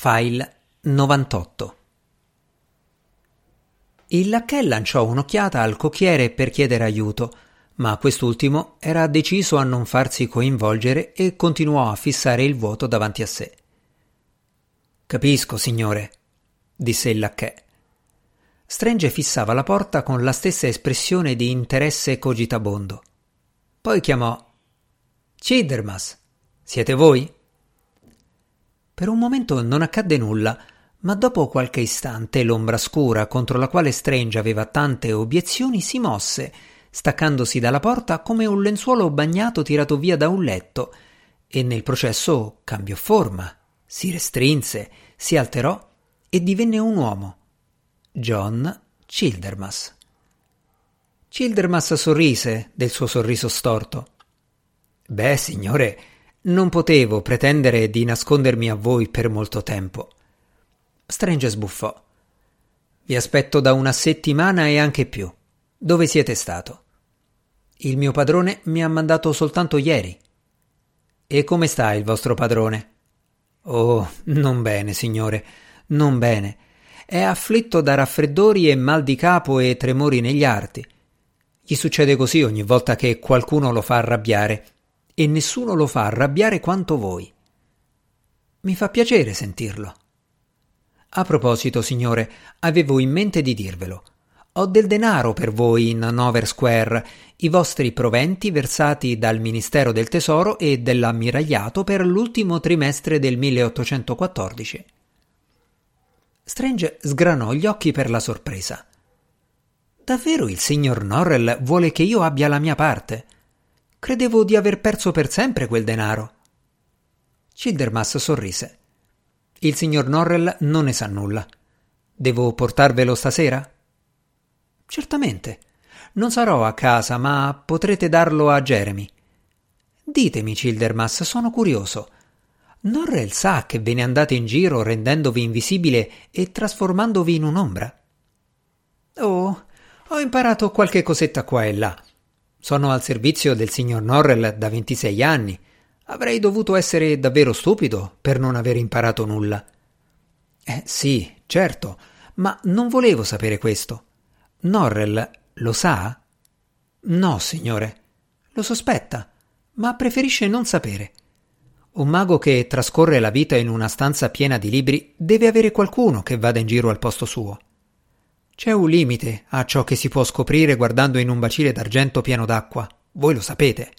File 98 Il lacchè lanciò un'occhiata al cocchiere per chiedere aiuto, ma quest'ultimo era deciso a non farsi coinvolgere e continuò a fissare il vuoto davanti a sé. Capisco, signore, disse il lacchè. Strange fissava la porta con la stessa espressione di interesse cogitabondo. Poi chiamò Cidermas, siete voi? Per un momento non accadde nulla, ma dopo qualche istante l'ombra scura contro la quale Strange aveva tante obiezioni si mosse staccandosi dalla porta come un lenzuolo bagnato tirato via da un letto, e nel processo cambiò forma, si restrinse, si alterò e divenne un uomo. John Childermas. Childermas sorrise del suo sorriso storto. Beh, signore, non potevo pretendere di nascondermi a voi per molto tempo. Strange sbuffò. Vi aspetto da una settimana e anche più. Dove siete stato? Il mio padrone mi ha mandato soltanto ieri. E come sta il vostro padrone? Oh, non bene, signore, non bene. È afflitto da raffreddori e mal di capo e tremori negli arti. Gli succede così ogni volta che qualcuno lo fa arrabbiare, e nessuno lo fa arrabbiare quanto voi. Mi fa piacere sentirlo. A proposito, signore, avevo in mente di dirvelo. Ho del denaro per voi in Nover Square, i vostri proventi versati dal Ministero del Tesoro e dell'Ammiragliato per l'ultimo trimestre del 1814. Strange sgranò gli occhi per la sorpresa. Davvero il signor Norrell vuole che io abbia la mia parte? Credevo di aver perso per sempre quel denaro. Childermas sorrise. Il signor Norrell non ne sa nulla. Devo portarvelo stasera? Certamente. Non sarò a casa, ma potrete darlo a Jeremy. Ditemi, Childermas, sono curioso. Norrell sa che ve ne andate in giro rendendovi invisibile e trasformandovi in un'ombra? Oh, ho imparato qualche cosetta qua e là. Sono al servizio del signor Norrell da 26 anni. Avrei dovuto essere davvero stupido per non aver imparato nulla. Eh sì, certo, ma non volevo sapere questo. Norrell lo sa? No, signore. Lo sospetta, ma preferisce non sapere. Un mago che trascorre la vita in una stanza piena di libri deve avere qualcuno che vada in giro al posto suo. C'è un limite a ciò che si può scoprire guardando in un bacile d'argento pieno d'acqua. Voi lo sapete.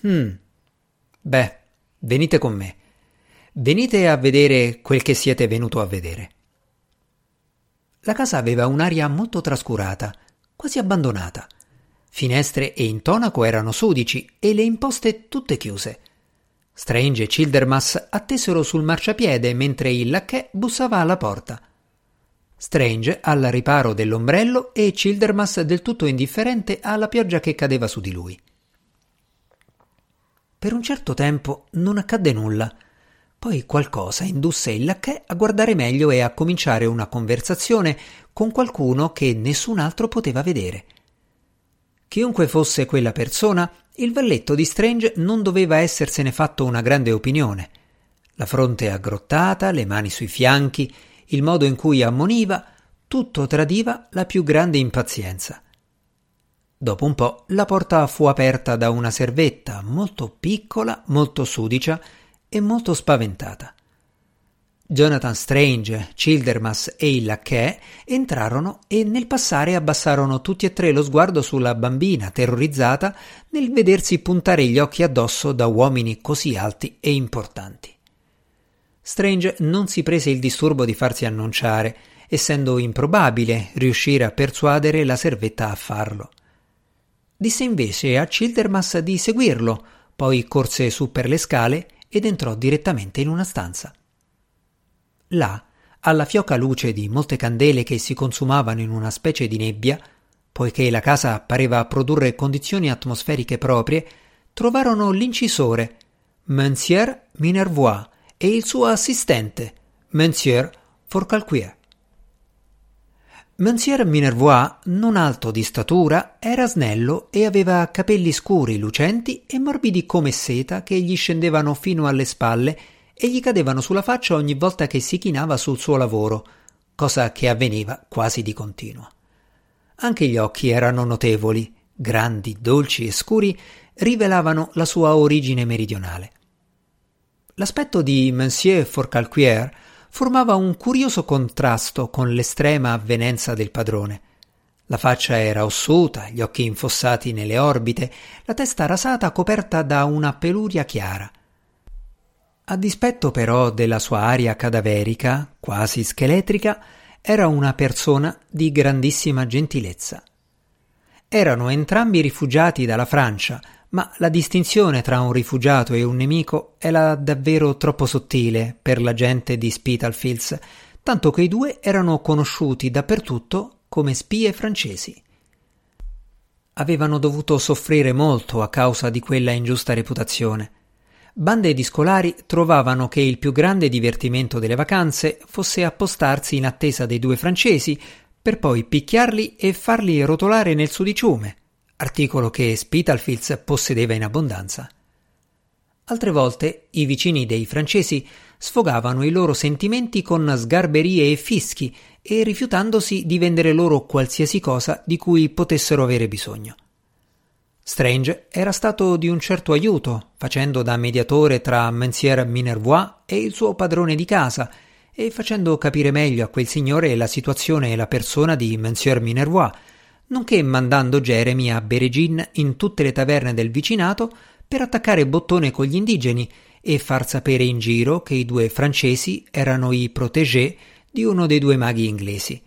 Hmm. Beh, venite con me. Venite a vedere quel che siete venuto a vedere. La casa aveva un'aria molto trascurata, quasi abbandonata. Finestre e intonaco erano sudici e le imposte tutte chiuse. Strange e Childermas attesero sul marciapiede mentre il lacchè bussava alla porta. Strange al riparo dell'ombrello e Childermas del tutto indifferente alla pioggia che cadeva su di lui. Per un certo tempo non accadde nulla. Poi qualcosa indusse il lacchè a guardare meglio e a cominciare una conversazione con qualcuno che nessun altro poteva vedere. Chiunque fosse quella persona, il valletto di Strange non doveva essersene fatto una grande opinione. La fronte aggrottata, le mani sui fianchi, il modo in cui ammoniva, tutto tradiva la più grande impazienza. Dopo un po' la porta fu aperta da una servetta molto piccola, molto sudicia e molto spaventata. Jonathan Strange, Childermas e il lacchè entrarono e nel passare abbassarono tutti e tre lo sguardo sulla bambina terrorizzata nel vedersi puntare gli occhi addosso da uomini così alti e importanti. Strange non si prese il disturbo di farsi annunciare, essendo improbabile riuscire a persuadere la servetta a farlo. Disse invece a Childermas di seguirlo, poi corse su per le scale ed entrò direttamente in una stanza. Là, alla fioca luce di molte candele che si consumavano in una specie di nebbia, poiché la casa pareva produrre condizioni atmosferiche proprie, trovarono l'incisore, Monsieur Minervois, e il suo assistente, Monsieur Forcalquier. Monsieur Minervois, non alto di statura, era snello e aveva capelli scuri, lucenti e morbidi come seta che gli scendevano fino alle spalle e gli cadevano sulla faccia ogni volta che si chinava sul suo lavoro, cosa che avveniva quasi di continuo. Anche gli occhi erano notevoli, grandi, dolci e scuri, rivelavano la sua origine meridionale. L'aspetto di Monsieur Forcalquier formava un curioso contrasto con l'estrema avvenenza del padrone. La faccia era ossuta, gli occhi infossati nelle orbite, la testa rasata coperta da una peluria chiara. A dispetto però della sua aria cadaverica, quasi scheletrica, era una persona di grandissima gentilezza. Erano entrambi rifugiati dalla Francia, ma la distinzione tra un rifugiato e un nemico era davvero troppo sottile per la gente di Spitalfields, tanto che i due erano conosciuti dappertutto come spie francesi. Avevano dovuto soffrire molto a causa di quella ingiusta reputazione. Bande di scolari trovavano che il più grande divertimento delle vacanze fosse appostarsi in attesa dei due francesi per poi picchiarli e farli rotolare nel sudiciume, articolo che Spitalfields possedeva in abbondanza. Altre volte i vicini dei francesi sfogavano i loro sentimenti con sgarberie e fischi e rifiutandosi di vendere loro qualsiasi cosa di cui potessero avere bisogno. Strange era stato di un certo aiuto, facendo da mediatore tra Monsieur Minervois e il suo padrone di casa e facendo capire meglio a quel signore la situazione e la persona di Monsieur Minervois, nonché mandando Jeremy a bere gin in tutte le taverne del vicinato per attaccare bottone con gli indigeni e far sapere in giro che i due francesi erano i protégé di uno dei due maghi inglesi.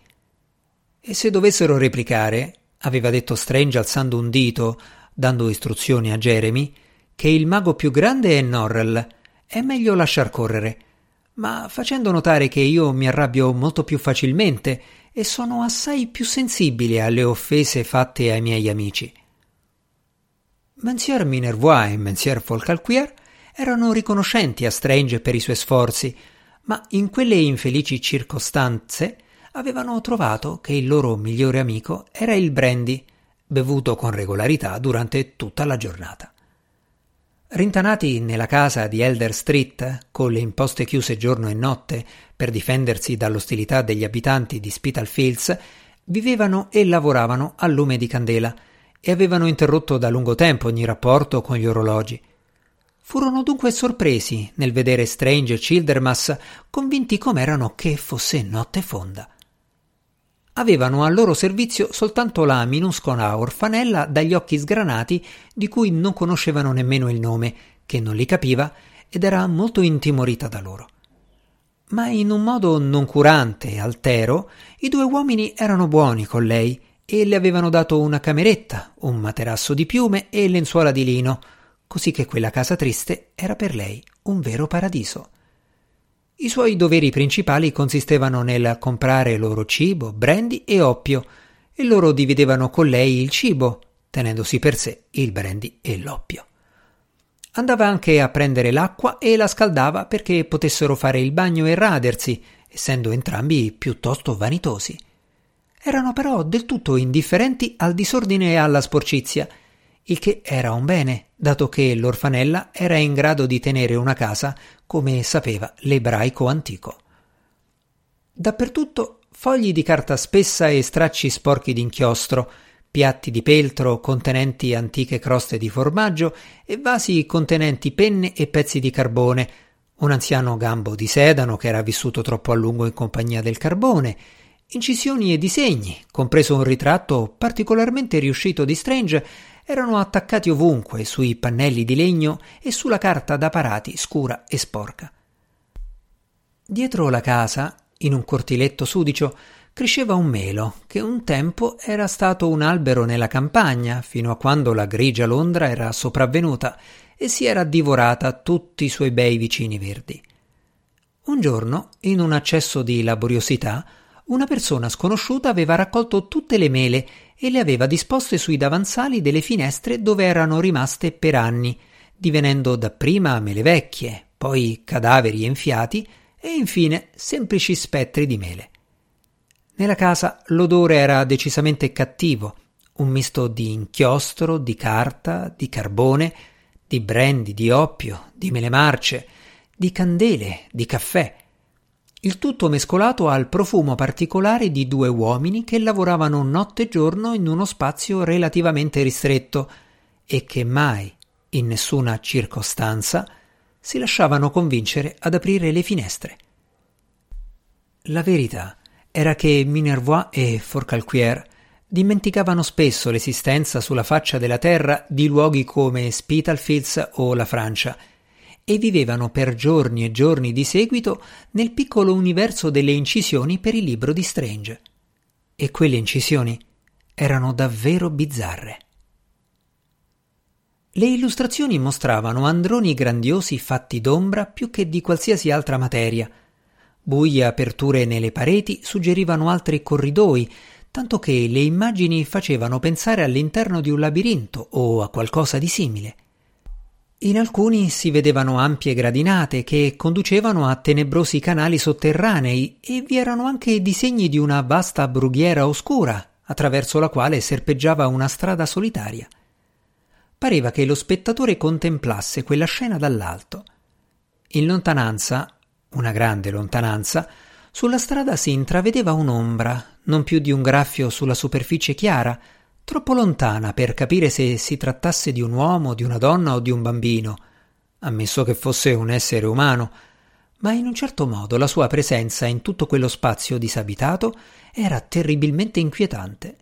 E se dovessero replicare, aveva detto Strange alzando un dito, dando istruzioni a Jeremy, che il mago più grande è Norrell, è meglio lasciar correre, ma facendo notare che io mi arrabbio molto più facilmente e sono assai più sensibile alle offese fatte ai miei amici. Monsieur Minervois e Monsieur Folcalquier erano riconoscenti a Strange per i suoi sforzi, ma in quelle infelici circostanze avevano trovato che il loro migliore amico era il brandy, bevuto con regolarità durante tutta la giornata. Rintanati nella casa di Elder Street, con le imposte chiuse giorno e notte per difendersi dall'ostilità degli abitanti di Spitalfields, vivevano e lavoravano a lume di candela e avevano interrotto da lungo tempo ogni rapporto con gli orologi. Furono dunque sorpresi nel vedere Strange e Childermas convinti com'erano che fosse notte fonda avevano al loro servizio soltanto la minuscola orfanella dagli occhi sgranati di cui non conoscevano nemmeno il nome, che non li capiva ed era molto intimorita da loro. Ma in un modo non curante e altero, i due uomini erano buoni con lei e le avevano dato una cameretta, un materasso di piume e lenzuola di lino, così che quella casa triste era per lei un vero paradiso. I suoi doveri principali consistevano nel comprare loro cibo, brandy e oppio, e loro dividevano con lei il cibo, tenendosi per sé il brandy e l'oppio. Andava anche a prendere l'acqua e la scaldava perché potessero fare il bagno e radersi, essendo entrambi piuttosto vanitosi. Erano però del tutto indifferenti al disordine e alla sporcizia, il che era un bene, dato che l'orfanella era in grado di tenere una casa come sapeva l'ebraico antico. Dappertutto fogli di carta spessa e stracci sporchi d'inchiostro, piatti di peltro contenenti antiche croste di formaggio e vasi contenenti penne e pezzi di carbone, un anziano gambo di sedano che era vissuto troppo a lungo in compagnia del carbone, incisioni e disegni, compreso un ritratto particolarmente riuscito di Strange erano attaccati ovunque sui pannelli di legno e sulla carta da parati scura e sporca. Dietro la casa, in un cortiletto sudicio, cresceva un melo che un tempo era stato un albero nella campagna fino a quando la grigia Londra era sopravvenuta e si era divorata tutti i suoi bei vicini verdi. Un giorno, in un accesso di laboriosità, una persona sconosciuta aveva raccolto tutte le mele e le aveva disposte sui davanzali delle finestre dove erano rimaste per anni, divenendo dapprima mele vecchie, poi cadaveri enfiati e infine semplici spettri di mele. Nella casa l'odore era decisamente cattivo, un misto di inchiostro, di carta, di carbone, di brandy, di oppio, di mele marce, di candele, di caffè. Il tutto mescolato al profumo particolare di due uomini che lavoravano notte e giorno in uno spazio relativamente ristretto e che mai, in nessuna circostanza, si lasciavano convincere ad aprire le finestre. La verità era che Minervois e Forcalquier dimenticavano spesso l'esistenza sulla faccia della terra di luoghi come Spitalfields o la Francia e vivevano per giorni e giorni di seguito nel piccolo universo delle incisioni per il libro di Strange. E quelle incisioni erano davvero bizzarre. Le illustrazioni mostravano androni grandiosi fatti d'ombra più che di qualsiasi altra materia. Buie aperture nelle pareti suggerivano altri corridoi, tanto che le immagini facevano pensare all'interno di un labirinto o a qualcosa di simile. In alcuni si vedevano ampie gradinate che conducevano a tenebrosi canali sotterranei e vi erano anche disegni di una vasta brughiera oscura attraverso la quale serpeggiava una strada solitaria. Pareva che lo spettatore contemplasse quella scena dall'alto. In lontananza, una grande lontananza, sulla strada si intravedeva un'ombra, non più di un graffio sulla superficie chiara, troppo lontana per capire se si trattasse di un uomo, di una donna o di un bambino, ammesso che fosse un essere umano, ma in un certo modo la sua presenza in tutto quello spazio disabitato era terribilmente inquietante.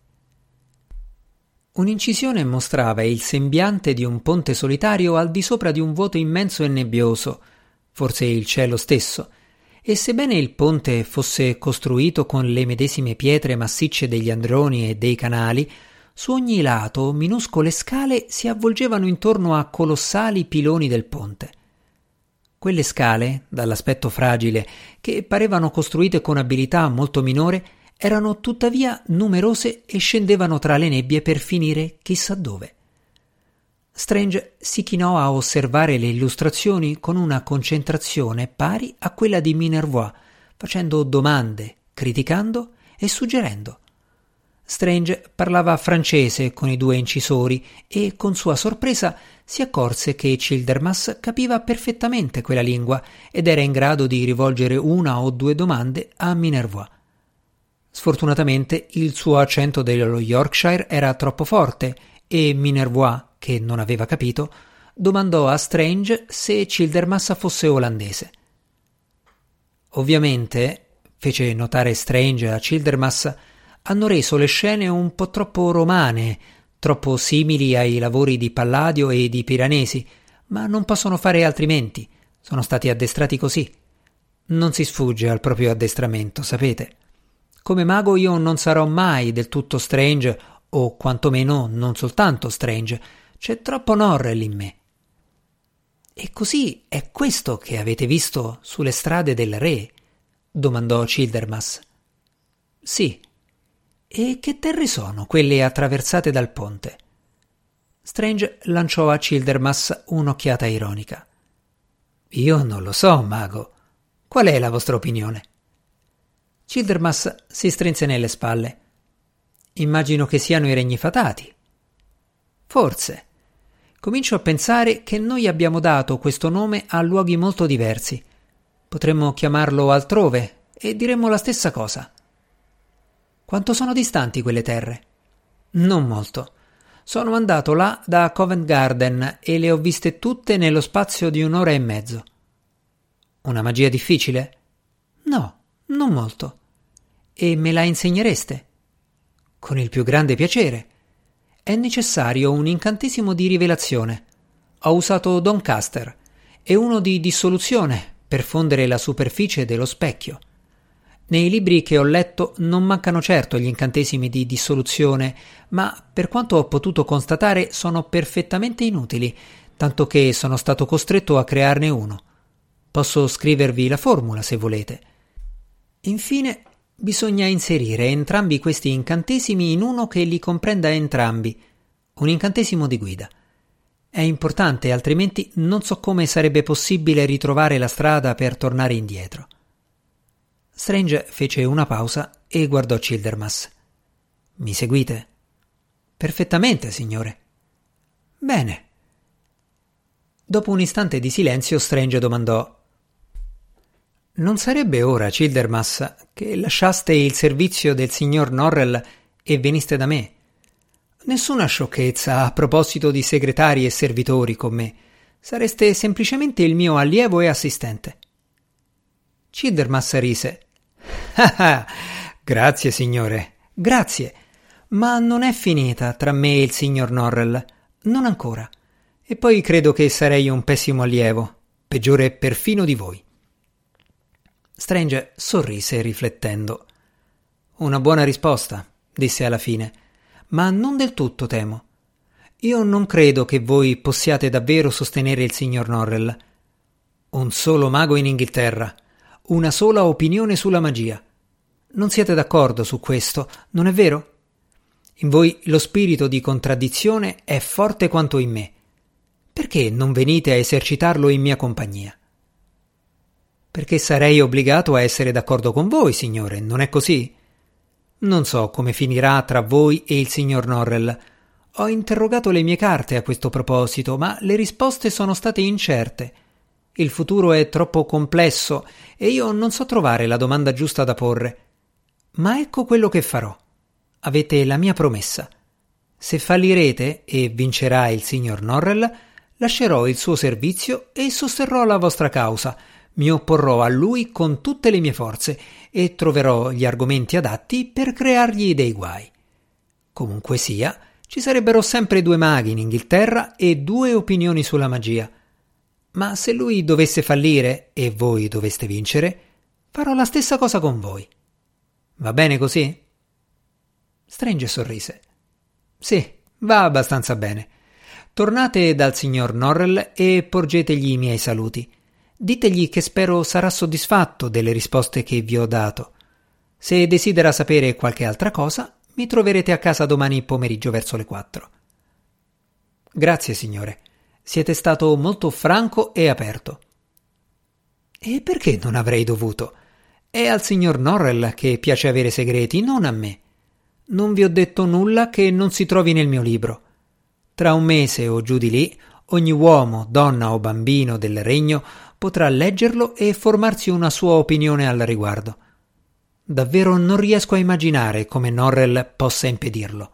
Un'incisione mostrava il sembiante di un ponte solitario al di sopra di un vuoto immenso e nebbioso, forse il cielo stesso, e sebbene il ponte fosse costruito con le medesime pietre massicce degli androni e dei canali, su ogni lato minuscole scale si avvolgevano intorno a colossali piloni del ponte. Quelle scale, dall'aspetto fragile, che parevano costruite con abilità molto minore, erano tuttavia numerose e scendevano tra le nebbie per finire chissà dove. Strange si chinò a osservare le illustrazioni con una concentrazione pari a quella di Minervois, facendo domande, criticando e suggerendo. Strange parlava francese con i due incisori e con sua sorpresa si accorse che Childermas capiva perfettamente quella lingua ed era in grado di rivolgere una o due domande a Minervois. Sfortunatamente il suo accento dello Yorkshire era troppo forte e Minervois, che non aveva capito, domandò a Strange se Childermas fosse olandese. Ovviamente, fece notare Strange a Childermas, hanno reso le scene un po' troppo romane, troppo simili ai lavori di Palladio e di Piranesi, ma non possono fare altrimenti. Sono stati addestrati così. Non si sfugge al proprio addestramento, sapete. Come mago io non sarò mai del tutto strange, o quantomeno non soltanto strange. C'è troppo Norrell in me. E così è questo che avete visto sulle strade del re? domandò Childermas. Sì, e che terre sono quelle attraversate dal ponte? Strange lanciò a Childermas un'occhiata ironica. Io non lo so, mago. Qual è la vostra opinione? Childermas si strinse nelle spalle. Immagino che siano i regni fatati. Forse. Comincio a pensare che noi abbiamo dato questo nome a luoghi molto diversi. Potremmo chiamarlo altrove e diremmo la stessa cosa. Quanto sono distanti quelle terre? Non molto. Sono andato là da Covent Garden e le ho viste tutte nello spazio di un'ora e mezzo. Una magia difficile? No, non molto. E me la insegnereste? Con il più grande piacere. È necessario un incantesimo di rivelazione. Ho usato Doncaster e uno di dissoluzione per fondere la superficie dello specchio. Nei libri che ho letto non mancano certo gli incantesimi di dissoluzione, ma per quanto ho potuto constatare sono perfettamente inutili, tanto che sono stato costretto a crearne uno. Posso scrivervi la formula se volete. Infine, bisogna inserire entrambi questi incantesimi in uno che li comprenda entrambi, un incantesimo di guida. È importante, altrimenti non so come sarebbe possibile ritrovare la strada per tornare indietro. Strange fece una pausa e guardò Childermas. Mi seguite? Perfettamente, signore. Bene. Dopo un istante di silenzio, Strange domandò: Non sarebbe ora, Childermas, che lasciaste il servizio del signor Norrell e veniste da me? Nessuna sciocchezza a proposito di segretari e servitori con me. Sareste semplicemente il mio allievo e assistente. Childermas rise. Grazie, signore, grazie. Ma non è finita tra me e il signor Norrell. Non ancora. E poi credo che sarei un pessimo allievo, peggiore perfino di voi. Strange sorrise riflettendo. Una buona risposta, disse alla fine, ma non del tutto temo. Io non credo che voi possiate davvero sostenere il signor Norrell. Un solo mago in Inghilterra, una sola opinione sulla magia. Non siete d'accordo su questo, non è vero? In voi lo spirito di contraddizione è forte quanto in me. Perché non venite a esercitarlo in mia compagnia? Perché sarei obbligato a essere d'accordo con voi, signore, non è così? Non so come finirà tra voi e il signor Norrell. Ho interrogato le mie carte a questo proposito, ma le risposte sono state incerte. Il futuro è troppo complesso e io non so trovare la domanda giusta da porre. Ma ecco quello che farò. Avete la mia promessa. Se fallirete e vincerà il signor Norrell, lascerò il suo servizio e sosterrò la vostra causa, mi opporrò a lui con tutte le mie forze e troverò gli argomenti adatti per creargli dei guai. Comunque sia, ci sarebbero sempre due maghi in Inghilterra e due opinioni sulla magia. Ma se lui dovesse fallire e voi doveste vincere, farò la stessa cosa con voi. Va bene così? Strange sorrise. Sì, va abbastanza bene. Tornate dal signor Norrell e porgetegli i miei saluti. Ditegli che spero sarà soddisfatto delle risposte che vi ho dato. Se desidera sapere qualche altra cosa, mi troverete a casa domani pomeriggio verso le quattro. Grazie, signore. Siete stato molto franco e aperto. E perché non avrei dovuto? È al signor Norrell che piace avere segreti, non a me. Non vi ho detto nulla che non si trovi nel mio libro. Tra un mese o giù di lì, ogni uomo, donna o bambino del regno potrà leggerlo e formarsi una sua opinione al riguardo. Davvero non riesco a immaginare come Norrell possa impedirlo.